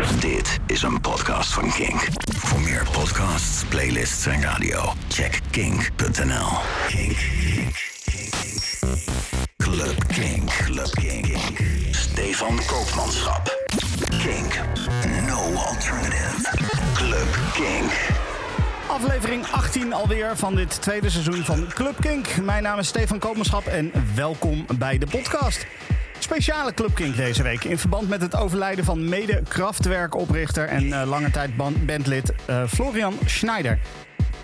Dit is een podcast van Kink. Voor meer podcasts, playlists en radio, check kink.nl. Kink, kink, kink. Club Kink, Club Kink. Stefan Koopmanschap. Kink, no alternative. Club Kink. Aflevering 18 alweer van dit tweede seizoen van Club Kink. Mijn naam is Stefan Koopmanschap en welkom bij de podcast. Speciale Club Kink deze week in verband met het overlijden van mede-kraftwerkoprichter en eh, lange tijd ban- bandlid eh, Florian Schneider.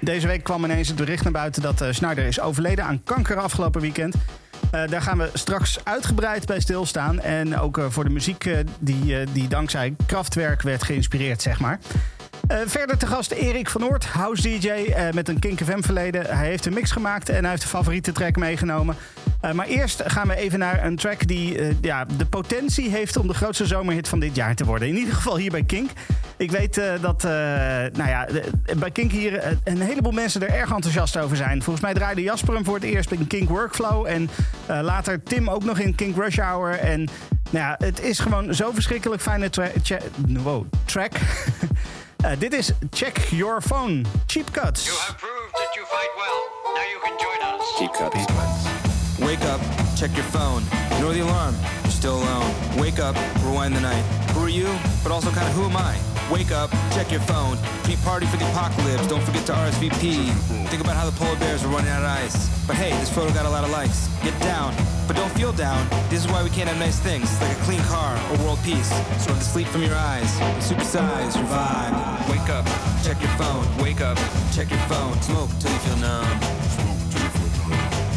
Deze week kwam ineens het bericht naar buiten dat eh, Schneider is overleden aan kanker afgelopen weekend. Daar gaan we straks uitgebreid bij stilstaan. En ook voor de muziek die, die dankzij Kraftwerk werd geïnspireerd, zeg maar. Verder te gast Erik van Noort, house DJ met een Kink FM verleden. Hij heeft een mix gemaakt en hij heeft de favoriete track meegenomen. Eh, maar eerst gaan we even naar een track die eh, ja, de potentie heeft om de grootste zomerhit van dit jaar te worden. In ieder geval hier bij Kink. Ik weet eh, dat eh, nou ja, de- bij Kink hier een heleboel mensen er erg enthousiast over zijn. Volgens mij draaide Jasper hem voor het eerst in Kink Workflow. En eh, later Tim ook nog in Kink Rush Hour. En nou ja, het is gewoon zo verschrikkelijk fijne tra- wow, track. Eh, dit is Check Your Phone, Cheap Cuts. You have proved that you fight well. Now you can join us. Cheap cuts. Wake up, check your phone. Ignore the alarm, you're still alone. Wake up, rewind the night. Who are you? But also kind of who am I? Wake up, check your phone. Pre-party for the apocalypse. Don't forget to RSVP. Think about how the polar bears are running out of ice. But hey, this photo got a lot of likes. Get down, but don't feel down. This is why we can't have nice things like a clean car or world peace. So the sleep from your eyes supersize your vibe. Wake up, check your phone. Wake up, check your phone. Smoke till you feel numb.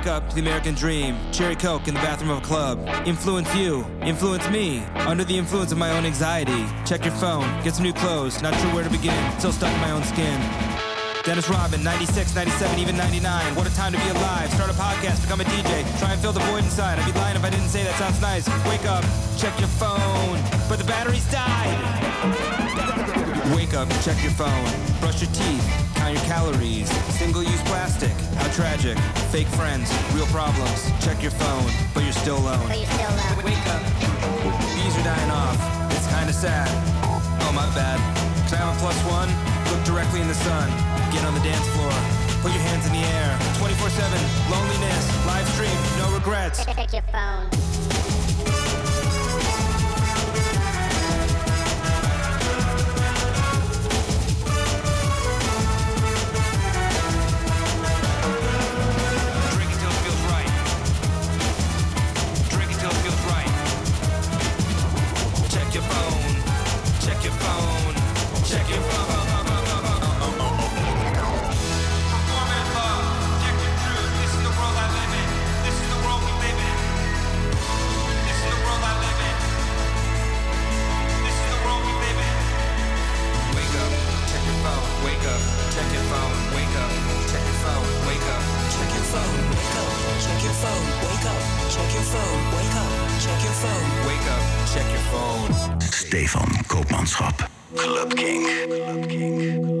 Wake up to the American dream. Cherry Coke in the bathroom of a club. Influence you. Influence me. Under the influence of my own anxiety. Check your phone. Get some new clothes. Not sure where to begin. Still stuck in my own skin. Dennis Robin, 96, 97, even 99. What a time to be alive. Start a podcast, become a DJ. Try and fill the void inside. I'd be lying if I didn't say that sounds nice. Wake up, check your phone. But the battery's died. Wake up, check your phone. Brush your teeth, count your calories. Single use plastic, how tragic. Fake friends, real problems. Check your phone, but you're still alone. But you're still alone. Wake up. Bees are dying off. It's kinda sad. Oh, my bad. Can I have a plus one? Look directly in the sun. Get on the dance floor. Put your hands in the air. 24-7. Loneliness. Live stream. No regrets. Check your phone. Your phone. Check your phone. Check your phone. Check your truth. This is the world I live in. This is the world we live in. This is the world I live in. This is the world we live in. Wake up. Check your phone. Wake up. Check your phone. Wake up. Check your phone. Wake up. Check your phone, wake up. Check your phone, wake up. Check your phone, wake up. Check your phone. Stefan Koopmanschap. Club Kink. Club Kink.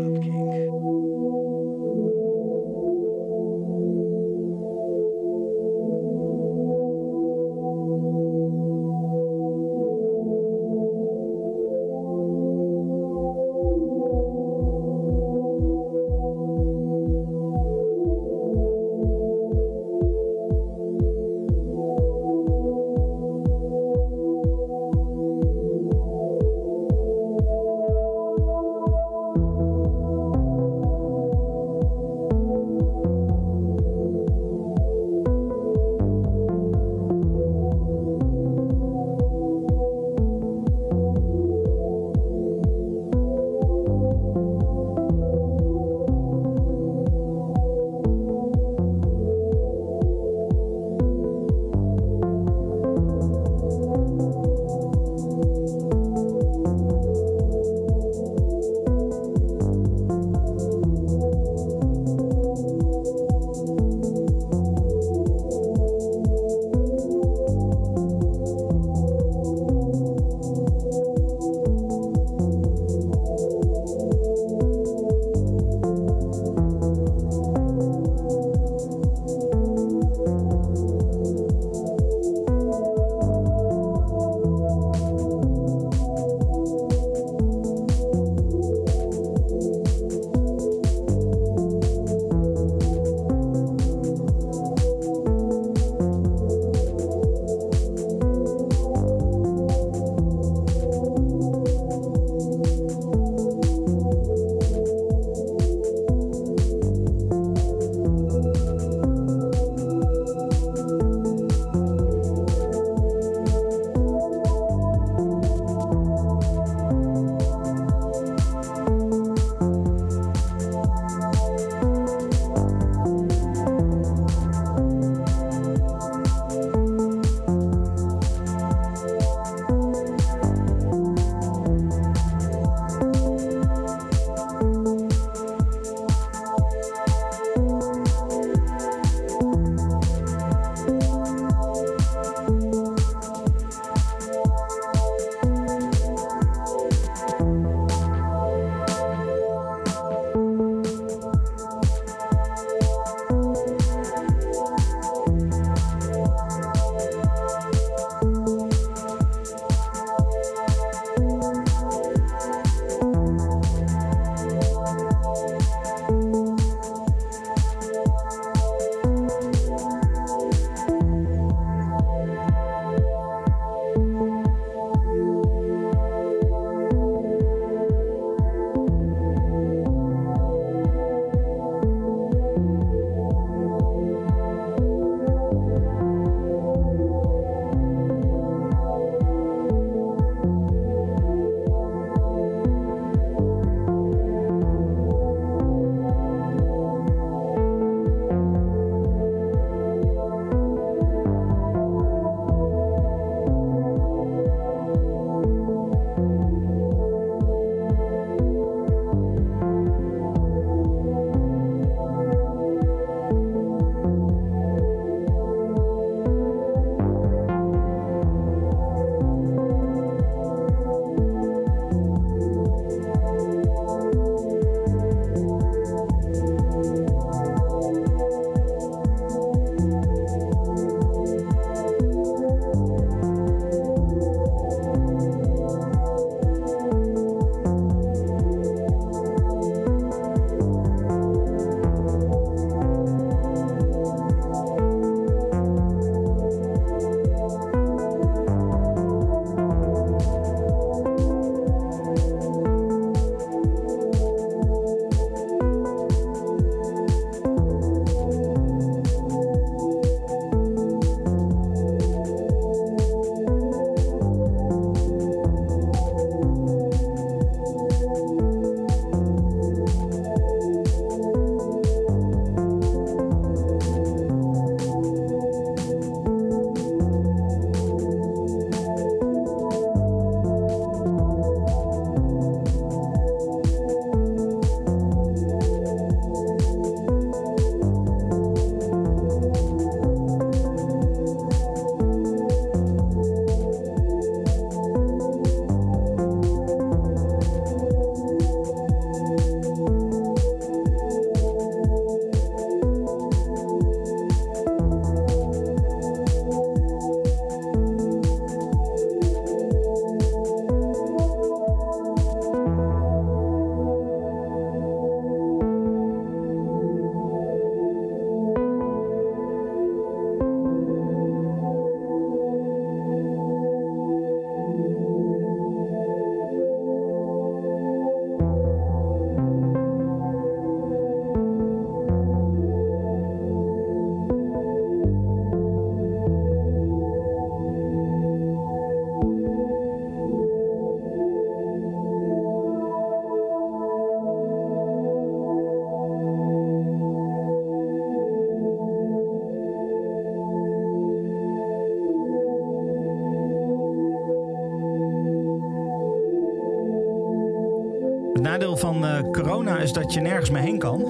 Nadeel van eh, corona is dat je nergens meer heen kan.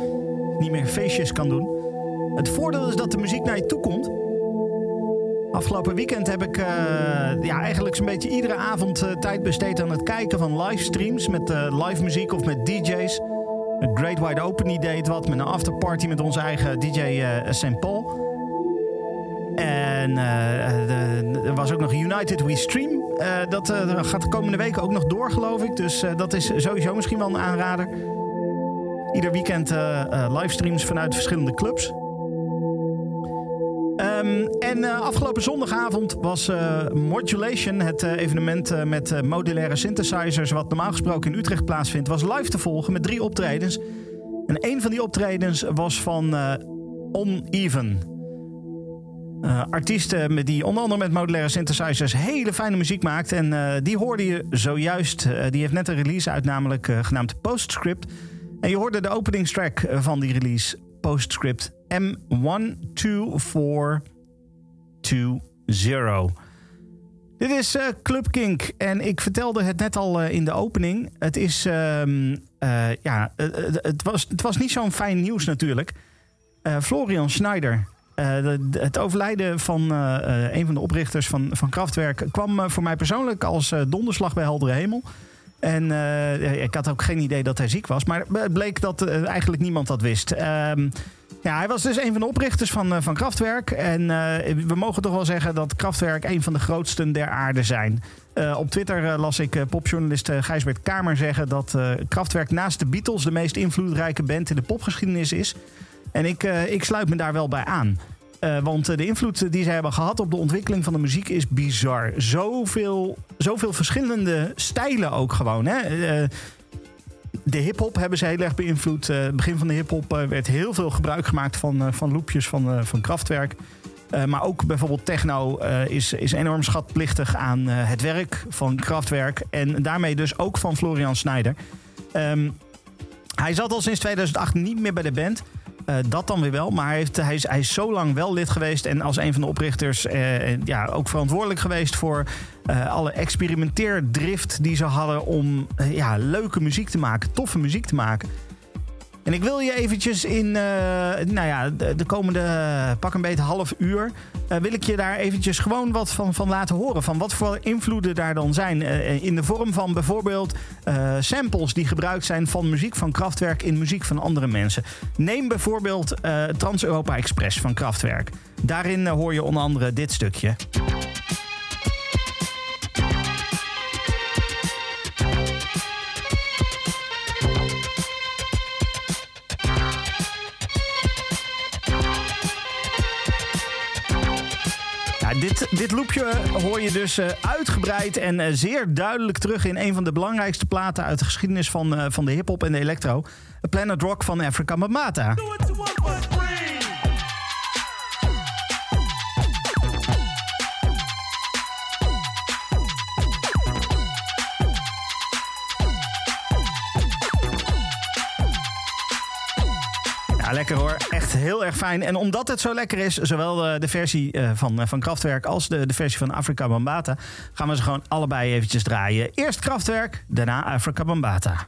Niet meer feestjes kan doen. Het voordeel is dat de muziek naar je toe komt. Afgelopen weekend heb ik eh, ja, eigenlijk zo'n beetje iedere avond eh, tijd besteed aan het kijken van livestreams met live muziek of met DJ's. Het Great Wide Open die deed wat met een afterparty met onze eigen DJ St. Paul. En er was ook nog United We Stream. Eh, dat eh, gaat de komende weken ook nog door, geloof ik. Dus eh, dat is sowieso misschien wel een aanrader. Ieder weekend livestreams vanuit verschillende clubs. Ehm, en afgelopen zondagavond was Modulation, het evenement met modulaire synthesizers, wat normaal gesproken in Utrecht plaatsvindt, was live te volgen met drie optredens. En een van die optredens was van eh Eh, artiesten met die onder andere met modulaire synthesizers hele fijne muziek maakt. En eh, die hoorde je zojuist. eh, die heeft net een release uit, namelijk genaamd Postscript. En je hoorde de openingstrack van die release, Postscript M12420. Dit is Club Kink en ik vertelde het net al in de opening. Het is, ehm, eh, ja, het was, het was niet zo'n fijn nieuws natuurlijk. Florian Schneider, de- de- het overlijden van eh, eh, een van de oprichters van, van Kraftwerk kwam eh, voor mij persoonlijk als eh, donderslag bij heldere hemel. En eh, ik had ook geen idee dat hij ziek was, maar het bleek dat eh, eigenlijk niemand dat wist. Ehm, ja, hij was dus een van de oprichters van, eh, van Kraftwerk. En eh, we mogen toch wel zeggen dat Kraftwerk een van de grootsten der aarde zijn. Eh, op Twitter eh, las ik eh, popjournalist eh, Gijsbert Kamer zeggen dat eh, Kraftwerk naast de Beatles de meest invloedrijke band in de popgeschiedenis is. En ik, eh, ik sluit me daar wel bij aan. Eh, want eh, de invloed die zij hebben gehad op de ontwikkeling van de muziek is bizar. Zoveel, zoveel verschillende stijlen ook gewoon. Hè? De hip-hop hebben ze heel erg beïnvloed. Het begin van de hip-hop werd heel veel gebruik gemaakt van, van loopjes van, van Kraftwerk. Maar ook bijvoorbeeld techno is, is enorm schatplichtig aan het werk van Kraftwerk. En daarmee dus ook van Florian Snijder. Ehm, hij zat al sinds 2008 niet meer bij de band. Eh, dat dan weer wel. Maar hij, heeft, hij, is, hij is zo lang wel lid geweest. En als een van de oprichters en ja, ook verantwoordelijk geweest voor alle experimenteerdrift die ze hadden om ja, leuke muziek te maken, toffe muziek te maken. En ik wil je eventjes in, eh, nou ja, de, de komende pak een beetje half uur, eh, wil ik je daar eventjes gewoon wat van, van laten horen. Van wat voor invloeden daar dan zijn. Eh, in de vorm van bijvoorbeeld samples die gebruikt zijn van muziek van Kraftwerk in muziek van andere mensen. Neem bijvoorbeeld Trans-Europa Express van Kraftwerk. Daarin hoor je onder andere dit stukje. Dit, dit loopje hoor je dus eh, uitgebreid en eh, zeer duidelijk terug in een van de belangrijkste platen uit de geschiedenis van, eh, van de hip-hop en de electro. Planet Rock van Africa. Ja, lekker hoor. Heel erg fijn. En omdat het zo lekker is, zowel de versie eh, van, eh, van Kraftwerk als de, de versie van Afrika Bambata, gaan we ze gewoon allebei eventjes draaien. Eerst Kraftwerk, daarna Afrika Bambata.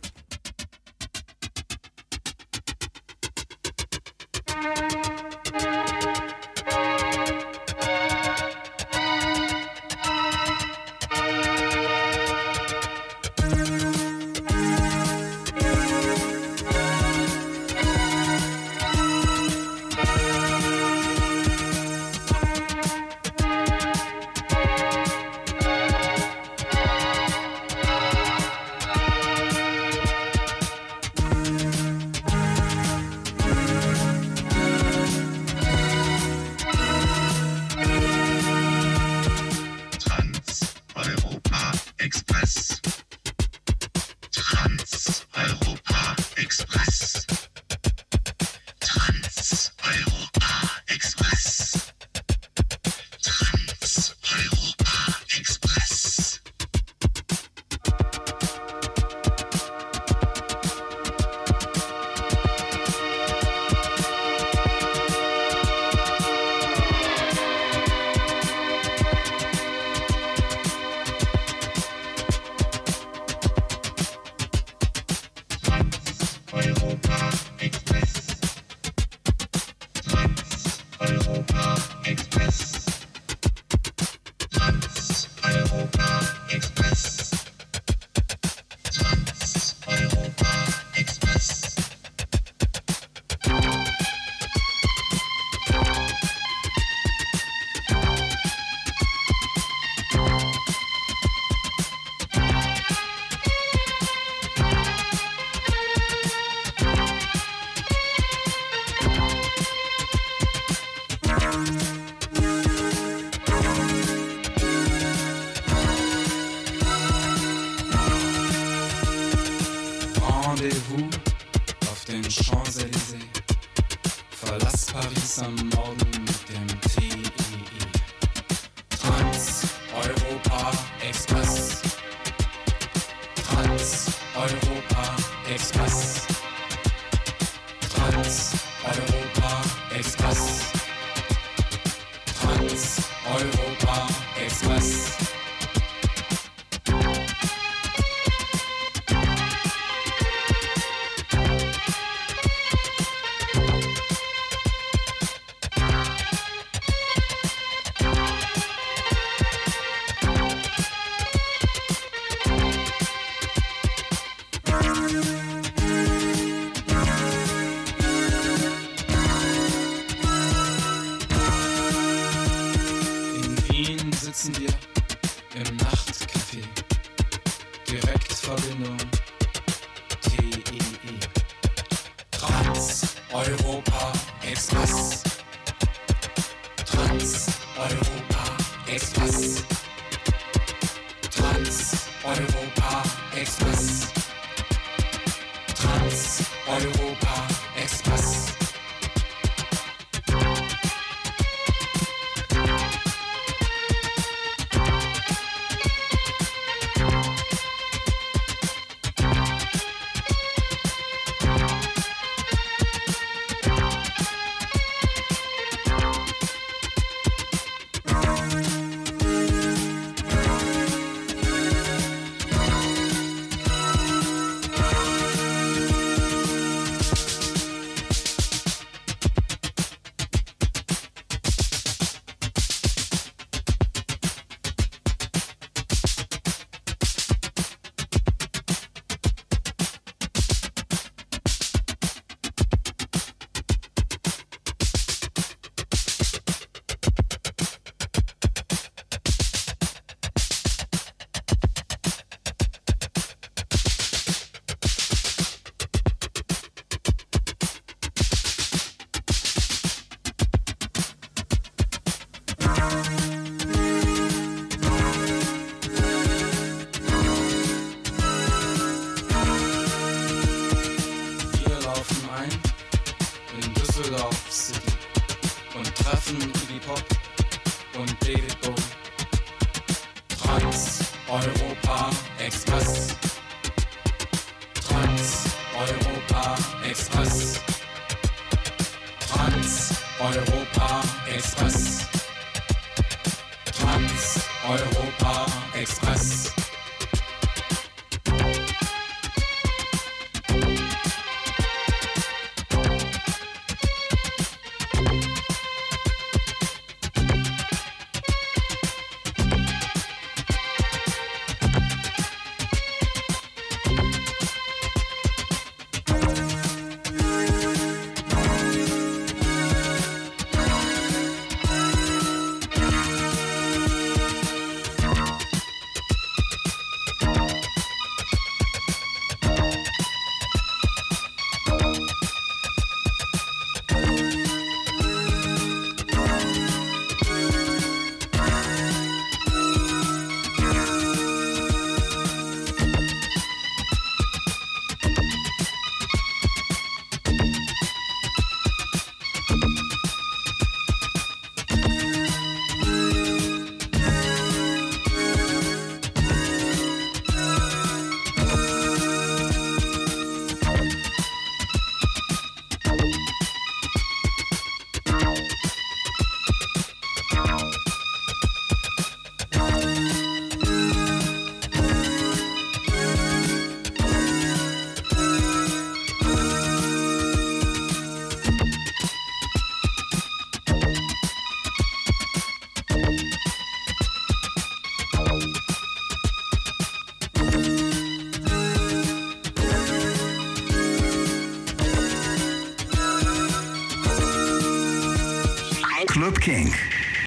Kink.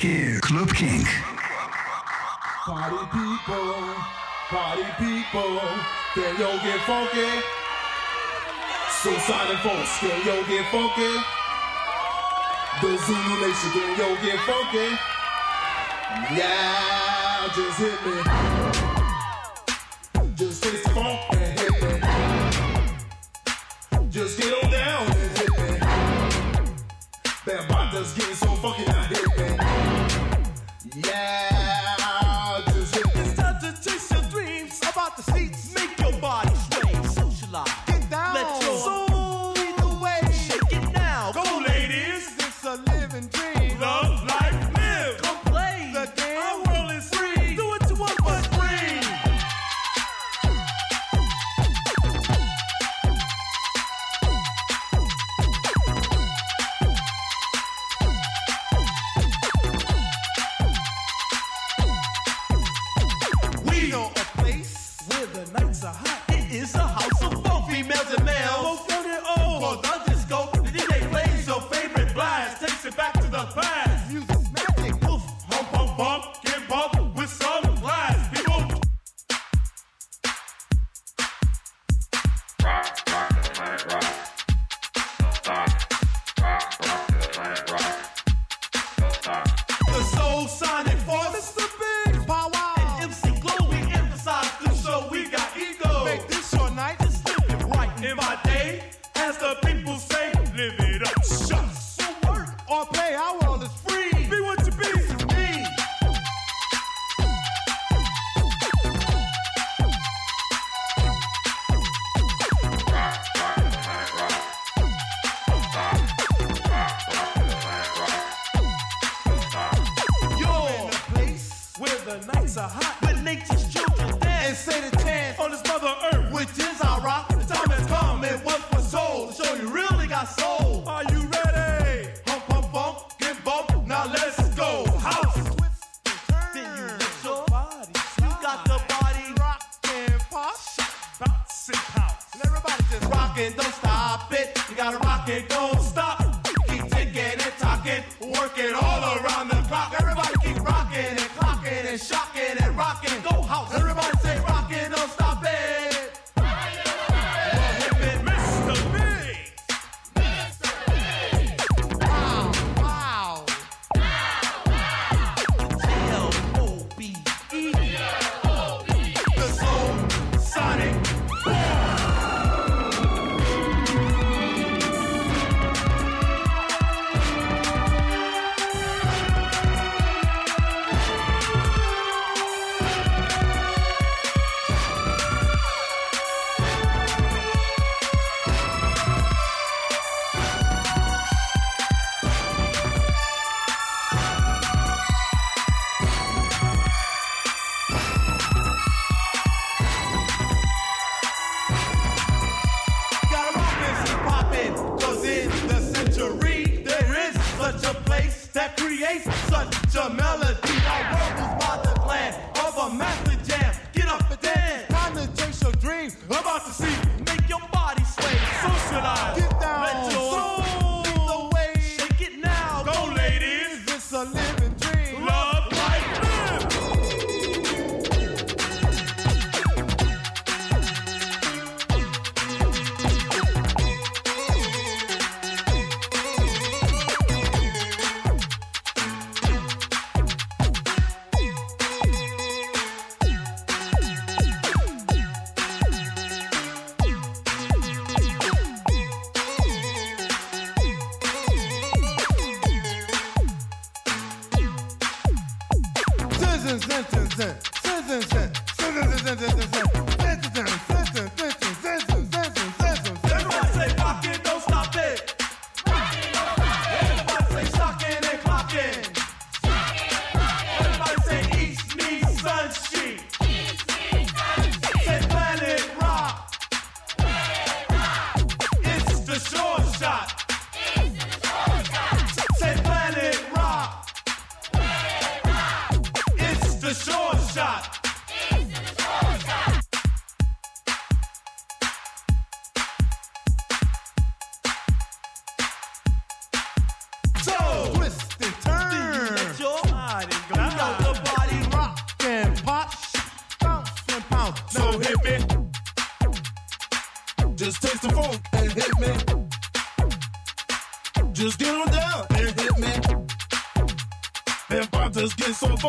Yeah, Club King. Party people, party people, can yo get funky? Suicide and folks, can yo get funky? The Zulu Nation, can yo get funky? Yeah, just hit me. Yeah.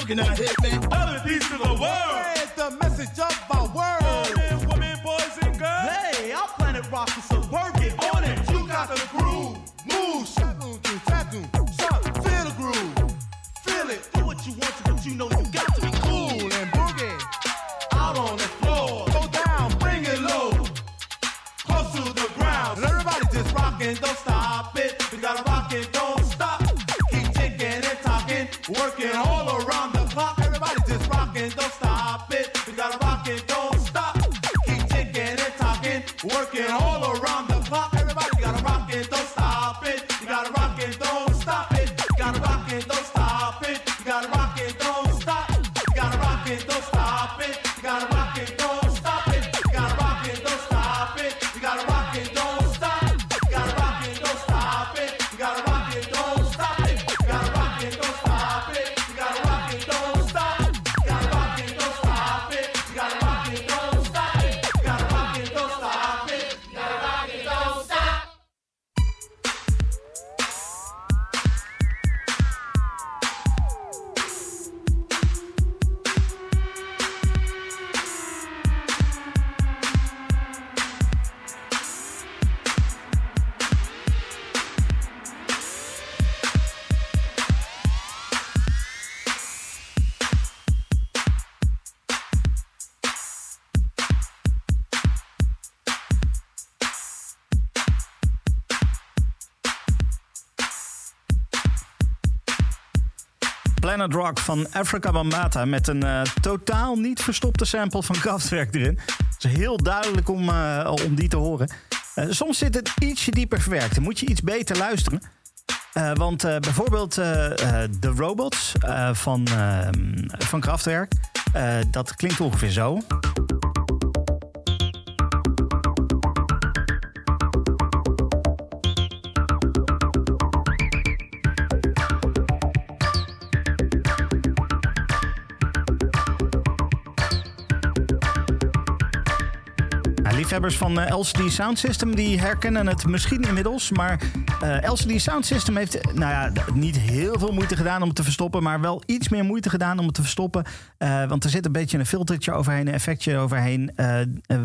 Get Planet Rock van Africa Bambata met een eh, totaal niet verstopte sample van Kraftwerk erin. Het is heel duidelijk om, eh, om die te horen. Eh, soms zit het ietsje dieper verwerkt. Dan moet je iets beter luisteren. Want bijvoorbeeld de robots van, ehm, van Kraftwerk, dat klinkt ongeveer zo. Liefhebbers van eh, LCD Sound System die herkennen het misschien inmiddels. Maar eh, LCD Sound System heeft nou ja, niet heel veel moeite gedaan om het te verstoppen. Maar wel iets meer moeite gedaan om het te verstoppen. Eh, want er zit een beetje een filtertje overheen, een effectje overheen.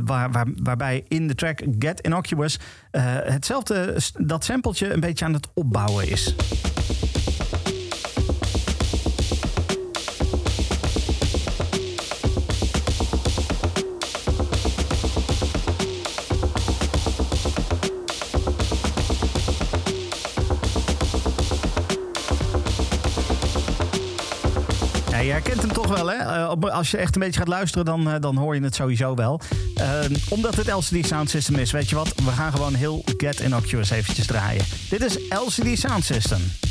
waar, waar, waarbij in de track Get Innocuous hetzelfde, dat sampletje een beetje aan het opbouwen is. Wel, hè? Eh, als je echt een beetje gaat luisteren, dan, eh, dan hoor je het sowieso wel. Eh, omdat het LCD Sound System is, weet je wat? We gaan gewoon heel Get Innocuous eventjes draaien. Dit is LCD Sound System.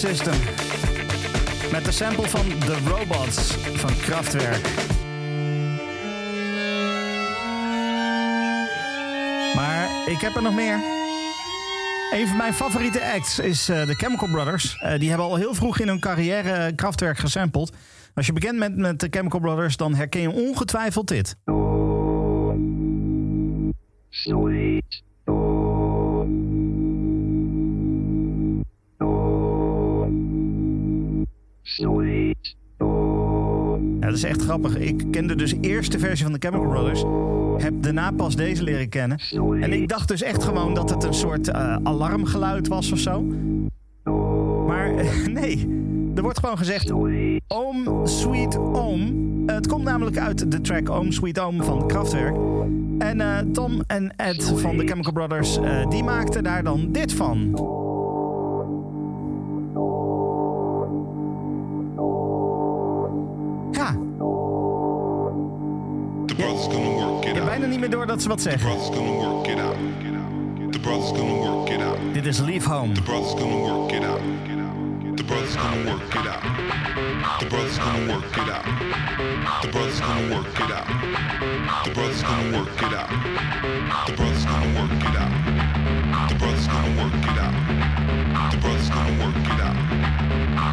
System. Met de sample van The Robots van Kraftwerk. Maar ik heb er nog meer. Een van mijn favoriete acts is eh, de Chemical Brothers. Eh, die hebben al heel vroeg in hun carrière eh, Kraftwerk gesampled. Als je bekend bent met de Chemical Brothers, dan herken je ongetwijfeld dit. Is echt grappig. Ik kende dus eerst de versie van de Chemical Brothers. Heb daarna pas deze leren kennen. En ik dacht dus echt gewoon dat het een soort eh, alarmgeluid was of zo. Maar nee, er wordt gewoon gezegd Oom Sweet Oom. het komt namelijk uit de track Oom Sweet Oom van Kraftwerk. En eh, Tom en Ed van de Chemical Brothers, eh, die maakten daar dan dit van. Meer door dat ze wat The zeggen. brothers gonna work it out. The brothers gonna work it out. Dit is Leave Home. The brothers gonna work it out. The brothers gonna work it out. The brothers gonna work it out. The brothers gonna work it out. The brothers gonna work it out. The brothers gonna work it out. The brothers gonna work it out. The brothers gonna work it out.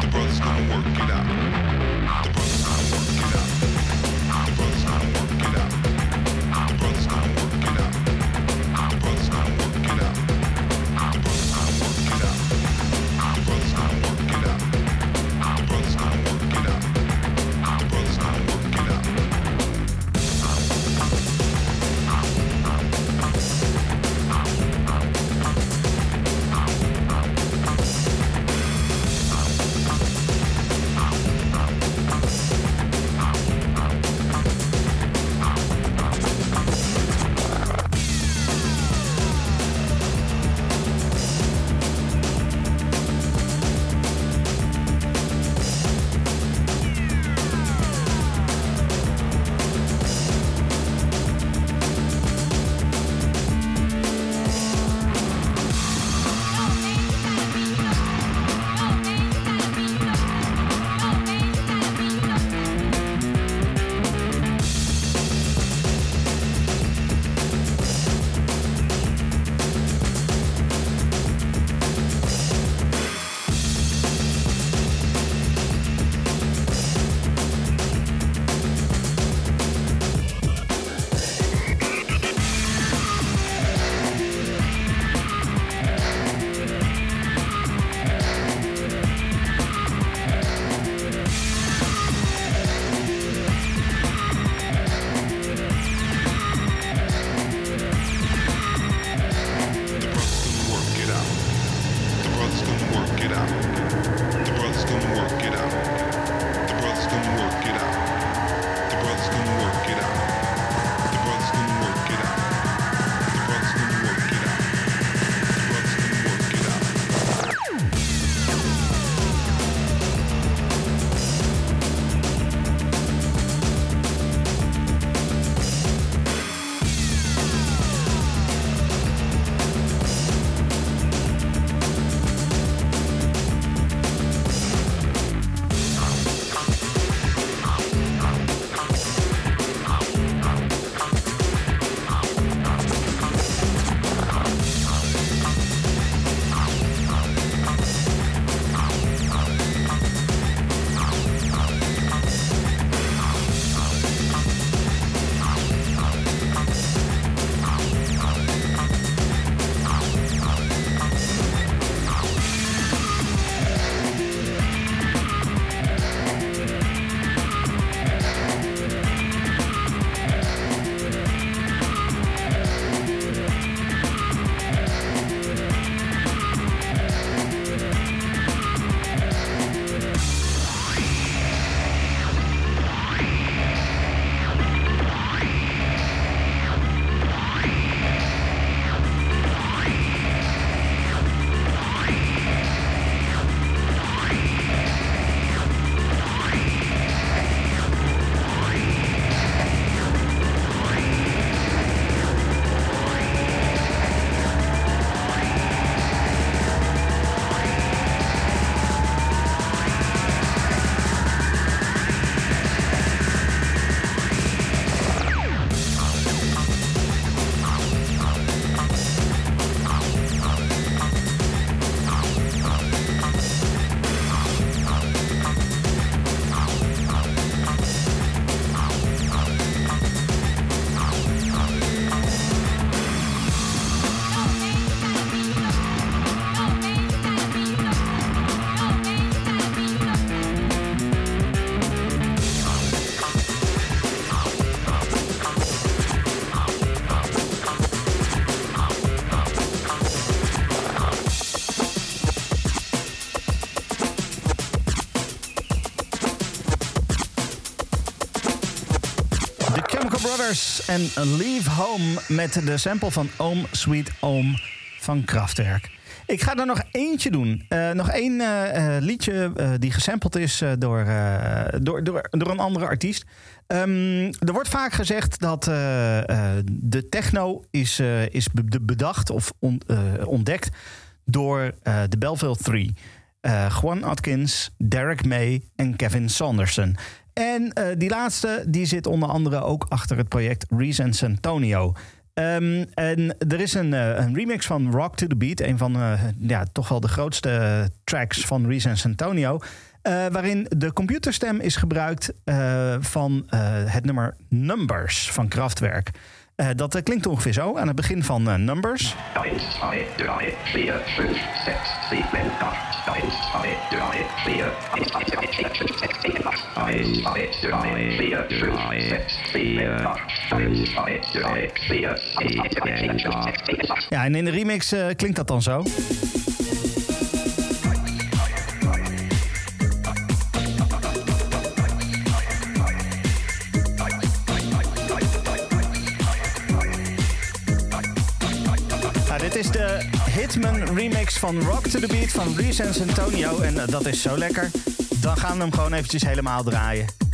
The brothers gonna work it out. En Leave Home met de sample van Oom Sweet Oom van Kraftwerk. Ik ga er nog eentje doen. Eh, nog één eh, eh, liedje die gesampled is door, door, door, door een andere artiest. Ehm, er wordt vaak gezegd dat de techno is, is be- bedacht of on- ontdekt door de Belleville Three. Eh Juan Atkins, Derek May en Kevin Saunderson. En eh, die laatste die zit onder andere ook achter het project Reason Santonio. Ehm, en er is een, eh, een remix van Rock to the Beat, een van eh, ja, toch wel de grootste tracks van Reason Santonio. eh, waarin de computerstem is gebruikt eh, van eh, het nummer Numbers van Kraftwerk. Eh, dat eh, klinkt ongeveer zo aan het begin van eh, Numbers. 1, 2, 3, 4, 5, 6, 7, 8. 1, 2, 3, 4, 5, 6, 7, 8. 1, 2, 3, 4, 5, 6, 7, 8. 1, 2, 3, 4, 5, 6, 7, 8. Ja, en in de remix eh, klinkt dat dan zo. Hitman remix van Rock to the Beat van Reese en Antonio. En eh, dat is zo lekker. Dan gaan we hem gewoon eventjes helemaal draaien.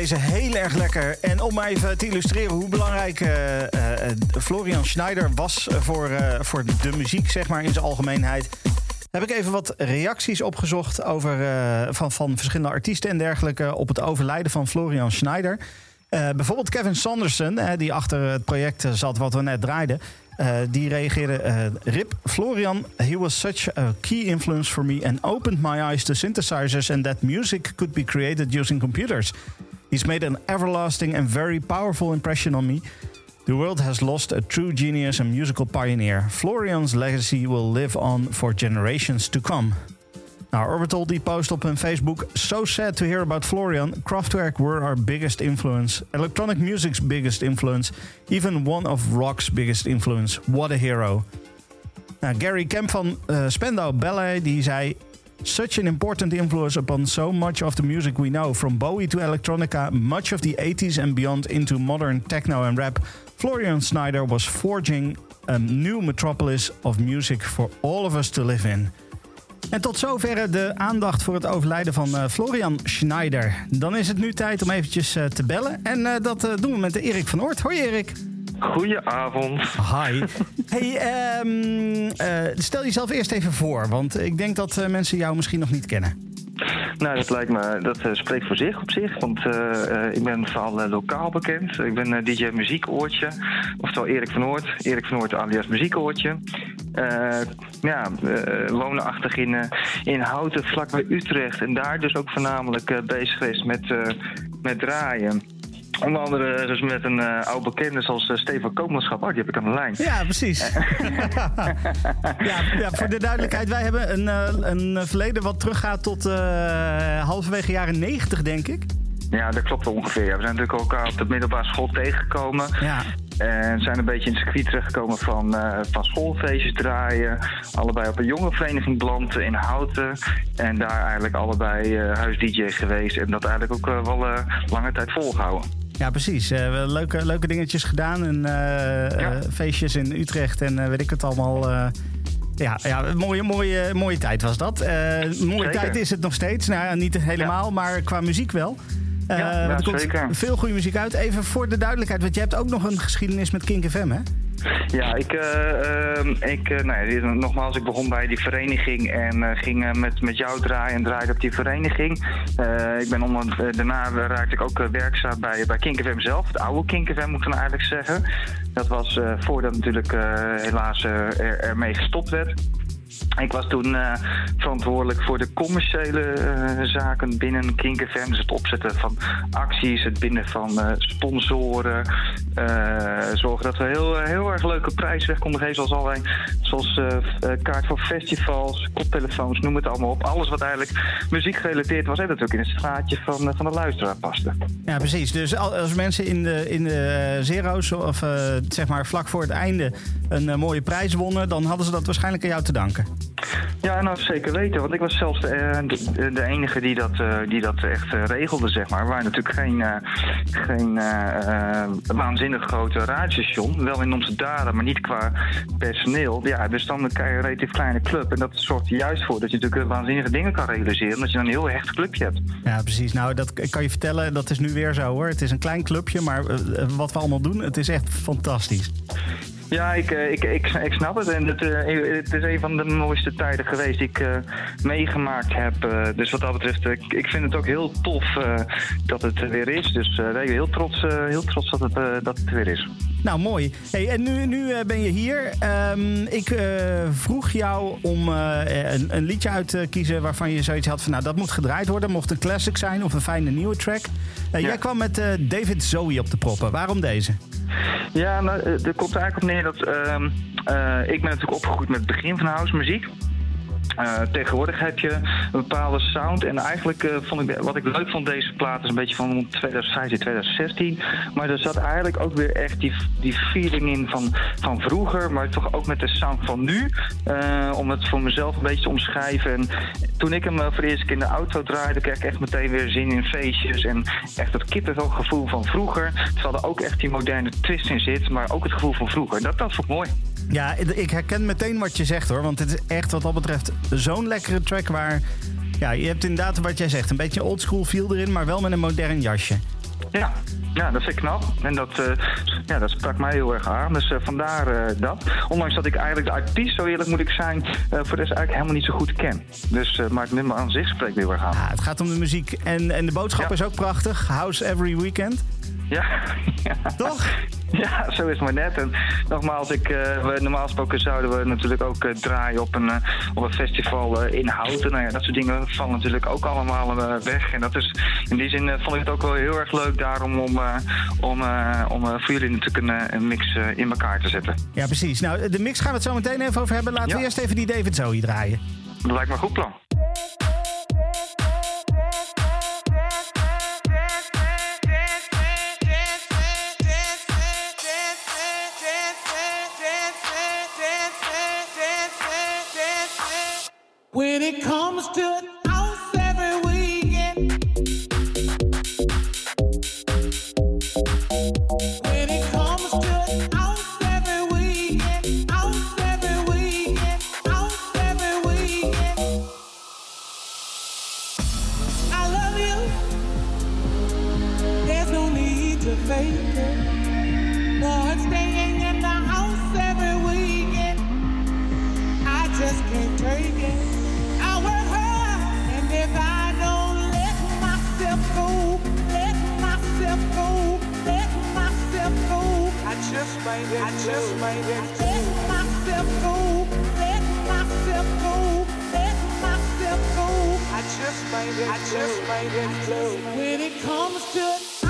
Deze heel erg lekker. En om even te illustreren hoe belangrijk eh, eh, Florian Schneider was voor, eh, voor de muziek, zeg maar, in zijn algemeenheid. Heb ik even wat reacties opgezocht over, van, van verschillende artiesten en dergelijke op het overlijden van Florian Schneider. Bijvoorbeeld Kevin Sanderson, die achter het project zat wat we net draaiden. die reageerde: Rip, Florian, he was such a key influence for me and opened my eyes to synthesizers and that music could be created using computers. He's made an everlasting and very powerful impression on me. The world has lost a true genius and musical pioneer. Florian's legacy will live on for generations to come. Nou, Orbital die post op hun Facebook... So sad to hear about Florian. Kraftwerk were our biggest influence. Electronic music's biggest influence. Even one of rock's biggest influence. What a hero. Nou, Gary Kemp van eh, Spandau Ballet die zei... Such an important influence upon so much of the music we know. From Bowie to electronica, much of the 80s and beyond into modern techno and rap. Florian Snyder was forging a new metropolis of music for all of us to live in. En tot zover de aandacht voor het overlijden van eh, Florian Schneider. Dan is het nu tijd om eventjes eh, te bellen. En eh, dat doen we met Erik van Oort. Hoi Erik. Goedenavond. Hi. Hey, ehm, eh, stel jezelf eerst even voor, want ik denk dat eh, mensen jou misschien nog niet kennen. Nou, dat lijkt me, dat eh, spreekt voor zich op zich. Want eh, eh, ik ben vooral eh, lokaal bekend. Ik ben DJ Muziekoortje. Oftewel Erik van Oort. Erik van Oort alias Muziekoortje. Eh, ja, eh, woonachtig in, eh, in Houten, vlakbij Utrecht. En daar dus ook voornamelijk eh, bezig geweest met, eh, met draaien. Onder andere dus met een eh oud bekende zoals eh, Stefan Koopmanschap. Oh, die heb ik aan de lijn. Ja, precies. ja, ja, voor de duidelijkheid, wij hebben een, eh, een verleden wat teruggaat tot eh, halverwege jaren 90, denk ik. Ja, dat klopt ongeveer. Ja, We zijn natuurlijk elkaar op de middelbare school tegengekomen. Ja. En zijn een beetje in het circuit terechtgekomen van, eh, van schoolfeestjes draaien. Allebei op een jongerenvereniging beland in Houten. En daar eigenlijk allebei eh huis-dj geweest. En dat eigenlijk ook eh, wel eh, lange tijd volgehouden. Ja, precies. We leuke, leuke dingetjes gedaan. En eh, eh, feestjes in Utrecht en weet ik het allemaal. ja, ja, mooie, mooie, mooie tijd was dat. Mooie Zeker. tijd is het nog steeds. Nou ja, niet helemaal, maar qua muziek wel. Eh, Ja, want er komt zeker. veel goede muziek uit. Even voor de duidelijkheid, want je hebt ook nog een geschiedenis met Kink FM, hè? Ja, ik, eh, ehm, ik eh, nou ja, nogmaals, ik begon bij die vereniging en eh, ging eh, met, met jou draaien en draaide op die vereniging. Eh, ik ben onder, eh, daarna raakte ik ook eh, werkzaam bij, bij Kink FM zelf, het oude Kink FM moet ik dan eigenlijk zeggen. Dat was eh, voordat natuurlijk eh, helaas eh, er, ermee gestopt werd. Ik was toen eh, verantwoordelijk voor de commerciële eh, zaken binnen Kink. Dus het opzetten van acties, het binden van eh, sponsoren. zorgen dat we heel, heel erg leuke prijzen weg konden geven. Zoals, allerlei, zoals kaart voor festivals, koptelefoons, noem het allemaal op. Alles wat eigenlijk muziek gerelateerd was. En dat ook in het straatje van, van de luisteraar paste. Ja, precies. Dus al- als mensen in de, in de zero's, of zeg maar vlak voor het einde, een mooie prijs wonnen, dan hadden ze dat waarschijnlijk aan jou te danken. Ja, nou zeker weten. Want ik was zelfs de, eh, de, de enige die dat, eh, die dat echt eh, regelde, zeg maar. We waren natuurlijk geen, geen waanzinnig grote radiostation. Wel in onze daden, maar niet qua personeel. Ja, dus dan krijg je een relatief kleine club. En dat zorgt er juist voor dat je natuurlijk waanzinnige dingen kan realiseren. Dat je dan een heel hecht clubje hebt. Ja, precies. Nou, dat kan je vertellen. Dat is nu weer zo hoor. Het is een klein clubje, maar wat we allemaal doen, het is echt fantastisch. Ja, ik, eh, ik, ik, ik snap het. En het, eh, het is een van de mooiste tijden geweest die ik eh, meegemaakt heb. Dus wat dat betreft, ik, ik vind het ook heel tof dat het er weer is. Dus eh, nee, heel, trots, heel trots dat het, dat het er weer is. Nou, mooi. Hey, en nu, nu ben je hier. Ehm, ik vroeg jou om een, een liedje uit te kiezen waarvan je zoiets had van... nou, dat moet gedraaid worden. Mocht een classic zijn of een fijne nieuwe track. Ja. Jij kwam met David Zoe op de proppen. Waarom deze? Ja, nou, er komt eigenlijk op neer ehm, eh, ik ben natuurlijk opgegroeid met het begin van house Eh, tegenwoordig heb je een bepaalde sound. En eigenlijk eh, vond ik, wat ik leuk vond deze plaat is een beetje van 2015, 2016. Maar er zat eigenlijk ook weer echt die, die feeling in van, van vroeger. Maar toch ook met de sound van nu. Eh, om het voor mezelf een beetje te omschrijven. En toen ik hem voor de eerste keer in de auto draaide, kreeg ik echt meteen weer zin in feestjes. En echt dat kippenvelgevoel van vroeger. Terwijl er ook echt die moderne twist in zit. Maar ook het gevoel van vroeger. Dat, dat vond ik mooi. Ja, ik herken meteen wat je zegt hoor. Want het is echt wat dat betreft zo'n lekkere track waar... Ja, je hebt inderdaad wat jij zegt. Een beetje oldschool feel erin, maar wel met een modern jasje. Ja, ja, dat vind ik knap. En dat, eh, ja, dat sprak mij heel erg aan. Dus eh, vandaar eh, dat. Ondanks dat ik eigenlijk de artiest, zo eerlijk moet ik zijn, voor de rest eigenlijk helemaal niet zo goed ken. Dus, maar het nummer aan zich spreekt me heel erg aan. Ja, het gaat om de muziek. En, en de boodschap is ook prachtig. House every weekend. Ja. Toch? Ja, zo is het maar net. En nogmaals, ik, eh, we, normaal gesproken zouden we natuurlijk ook eh, draaien op een, eh, op een festival in Houten. Nou ja, dat soort dingen vallen natuurlijk ook allemaal weg. En dat is, in die zin vond ik het ook wel heel erg leuk daarom om, om, om voor jullie natuurlijk een, een mix in elkaar te zetten. Ja, precies. Nou, de mix gaan we het zo meteen even over hebben. Laten we eerst even die David Zoe draaien. Dat lijkt me een goed plan. When it comes to just might, I just might let myself go, let myself go, let myself go. I just might, I just might When it comes to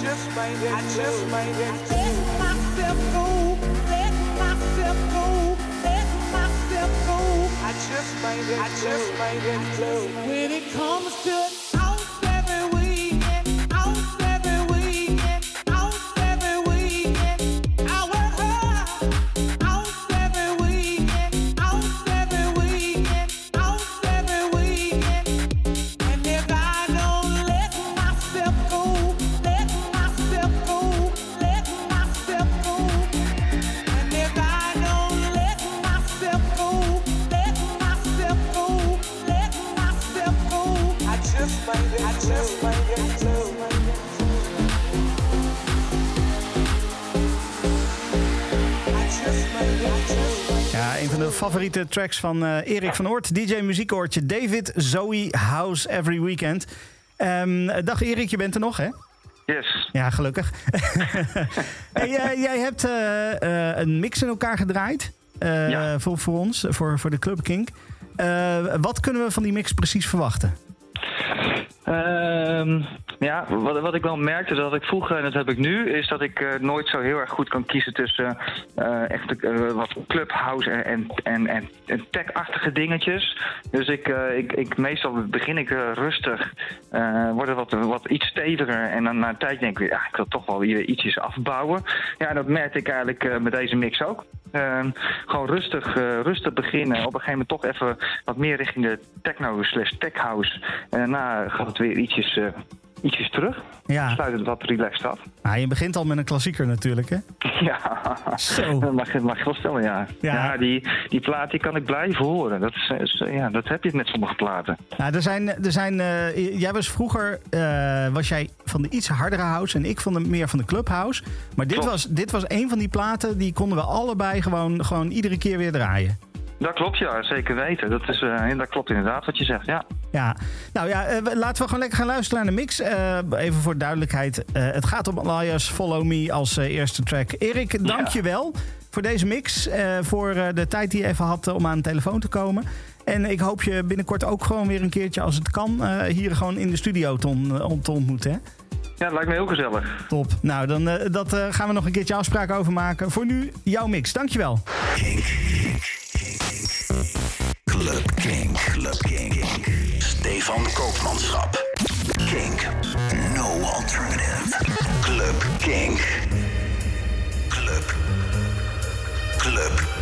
just might, I just might let myself go, let myself go, let myself go. I just might, I just might get When it comes to favoriete tracks van eh, Erik van Oort. DJ Muziekoortje David Zoe House Every Weekend. Ehm, dag Erik, je bent er nog hè? Yes. Ja, gelukkig. hey, jij hebt eh, eh, een mix in elkaar gedraaid voor, voor ons, voor, voor de Club Kink. Wat kunnen we van die mix precies verwachten? Ehm, Ja, wat, wat ik wel merkte dat ik vroeger, en dat heb ik nu, is dat ik eh, nooit zo heel erg goed kan kiezen tussen eh echt eh, wat clubhouse en, en, en, en, tech-achtige dingetjes. Dus ik, ik, ik, meestal begin ik rustig, word het wat, wat iets steviger en dan na een tijd denk ik, ja, ik wil toch wel weer ietsjes afbouwen. Ja, dat merkte ik eigenlijk met deze mix ook. Ehm, gewoon rustig, rustig beginnen. Op een gegeven moment toch even wat meer richting de techno slash tech house. En daarna gaat het weer ietsjes, eh, ietsjes terug. Ja. Sluit het wat relaxed af. Ah, je begint al met een klassieker natuurlijk, hè? Ja, Zo. dat mag, je- mag je wel stellen, ja. Ja. Ja, die, die plaat die kan ik blijven horen. Dat, is, ja, dat heb je met sommige platen. Nou, er zijn, er zijn, eh, jij was vroeger eh, was jij van de iets hardere house en ik van de, meer van de clubhouse. Maar dit Klopt. was, dit was een van die platen die konden we allebei gewoon, gewoon iedere keer weer draaien. Dat klopt, ja, zeker weten. Dat, is, eh, dat klopt inderdaad wat je zegt, ja. Ja, nou ja, eh, laten we gewoon lekker gaan luisteren naar de mix. Eh, even voor duidelijkheid, het gaat om Elias Follow Me als eerste track. Erik, dank je wel voor deze mix. voor de tijd die je even had om aan de telefoon te komen. En ik hoop je binnenkort ook gewoon weer een keertje, als het kan, hier gewoon in de studio te, on- te ontmoeten. Hè? Ja, dat lijkt me heel gezellig. Top. Nou, dan eh, dat, eh, gaan we nog een keertje afspraken over maken. Voor nu, jouw mix. Dankjewel. Club King. Club King. Stefan Koopmanschap. King. No alternative. Club King. Club. Club.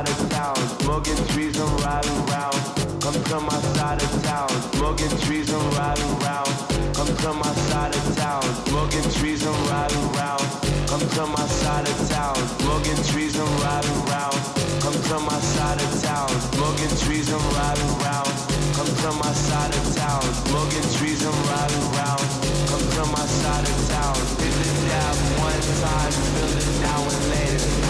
side of town, smoking trees, I'm riding round. Come to my side of town, smoking trees, I'm riding round. Come to my side of town, smoking trees, I'm riding round. Come to my side of town, smoking trees, I'm riding round. Come to my side of town, smoking trees, I'm riding round. Come to my side of town, smoking trees, I'm riding round. Come to my side of town, feel it and dab one time, feel it now and later.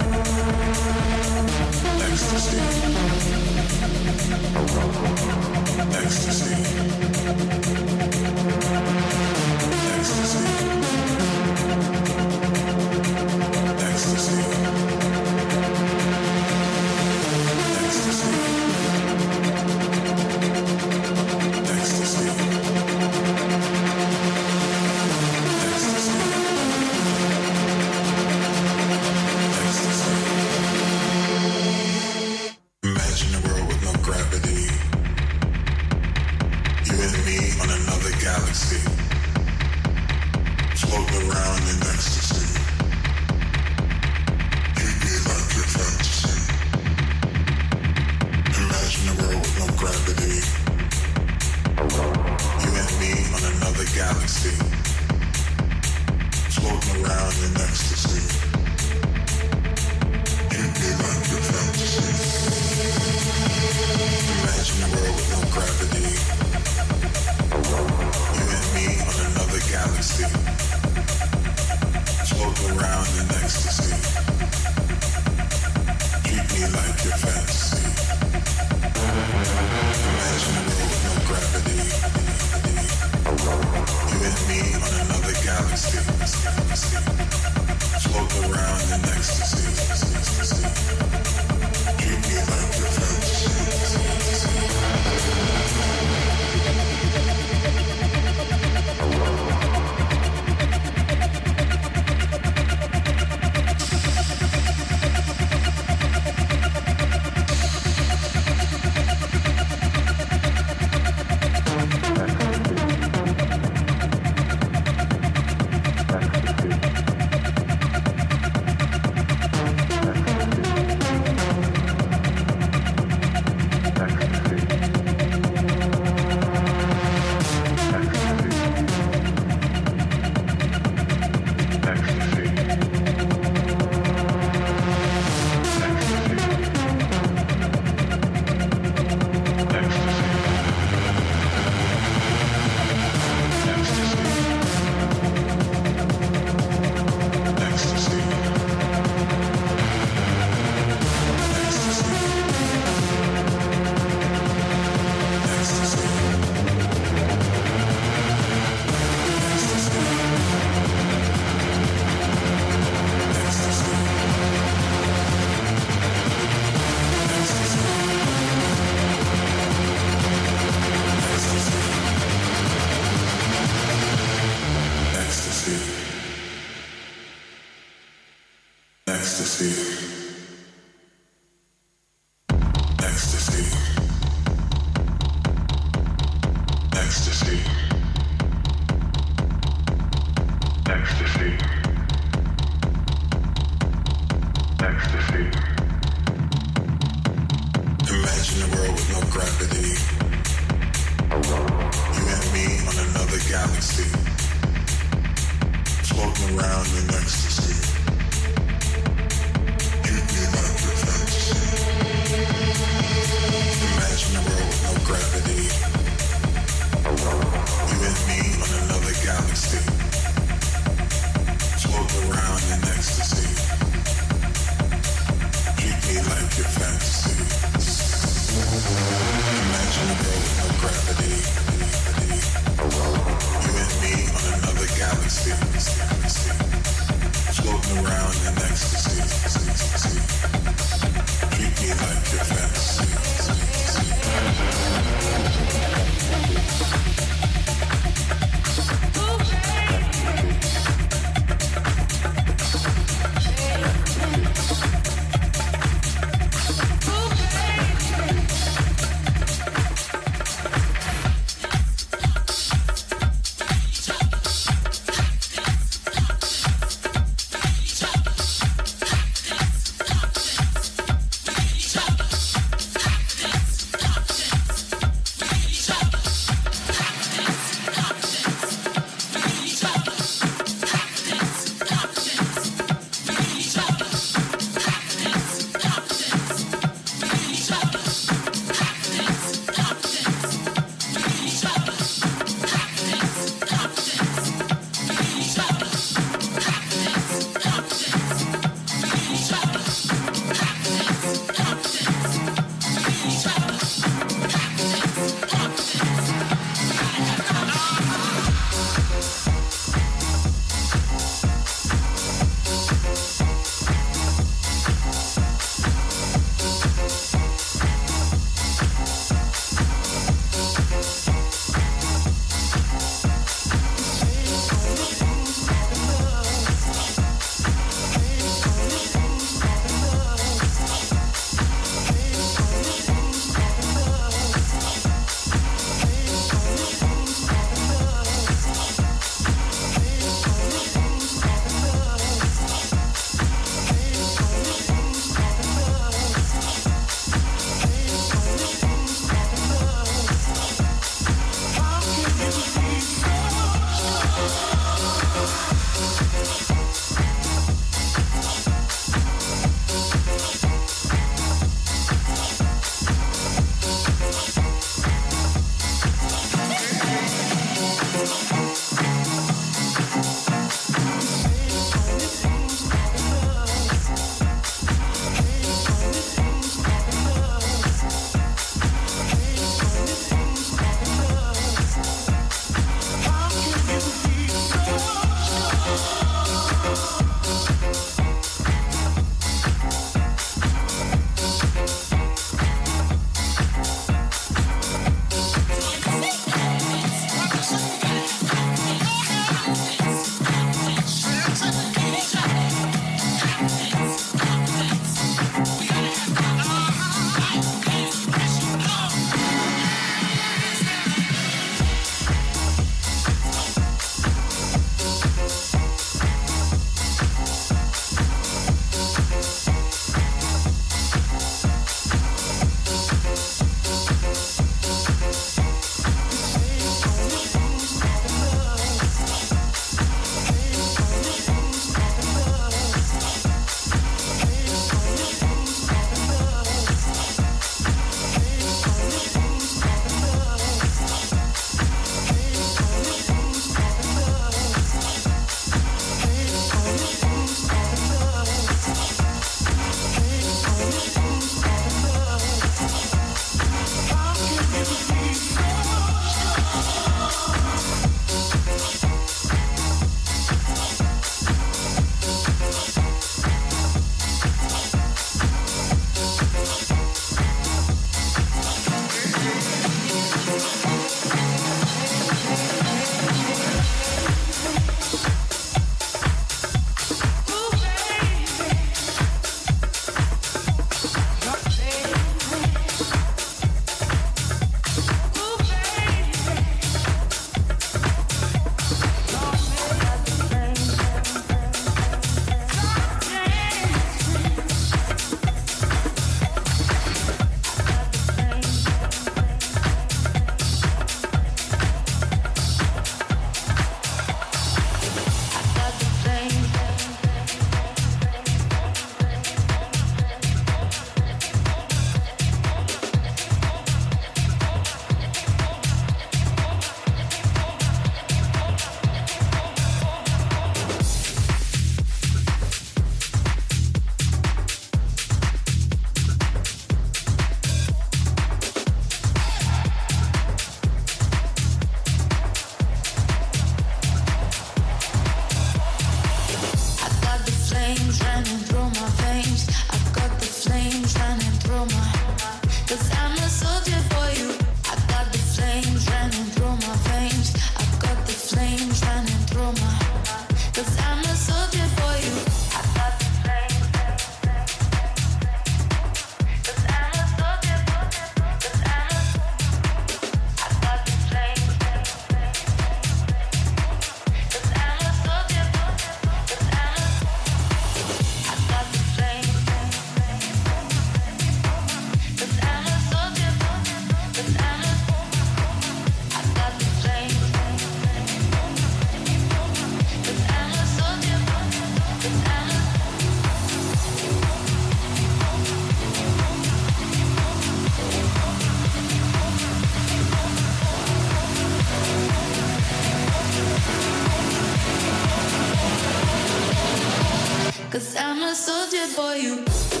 Cause I'm a soldier boy, you.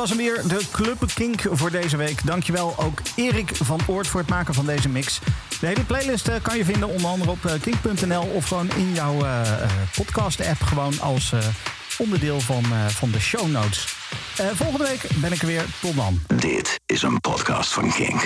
was hem weer, de Club voor deze week. Dankjewel ook Erik van Oort voor het maken van deze mix. De hele playlist eh, kan je vinden onder andere op eh, kink.nl of gewoon in jouw eh, podcast-app, gewoon als onderdeel van, van de show notes. volgende week ben ik er weer. Tot dan. Dit is een podcast van Kink.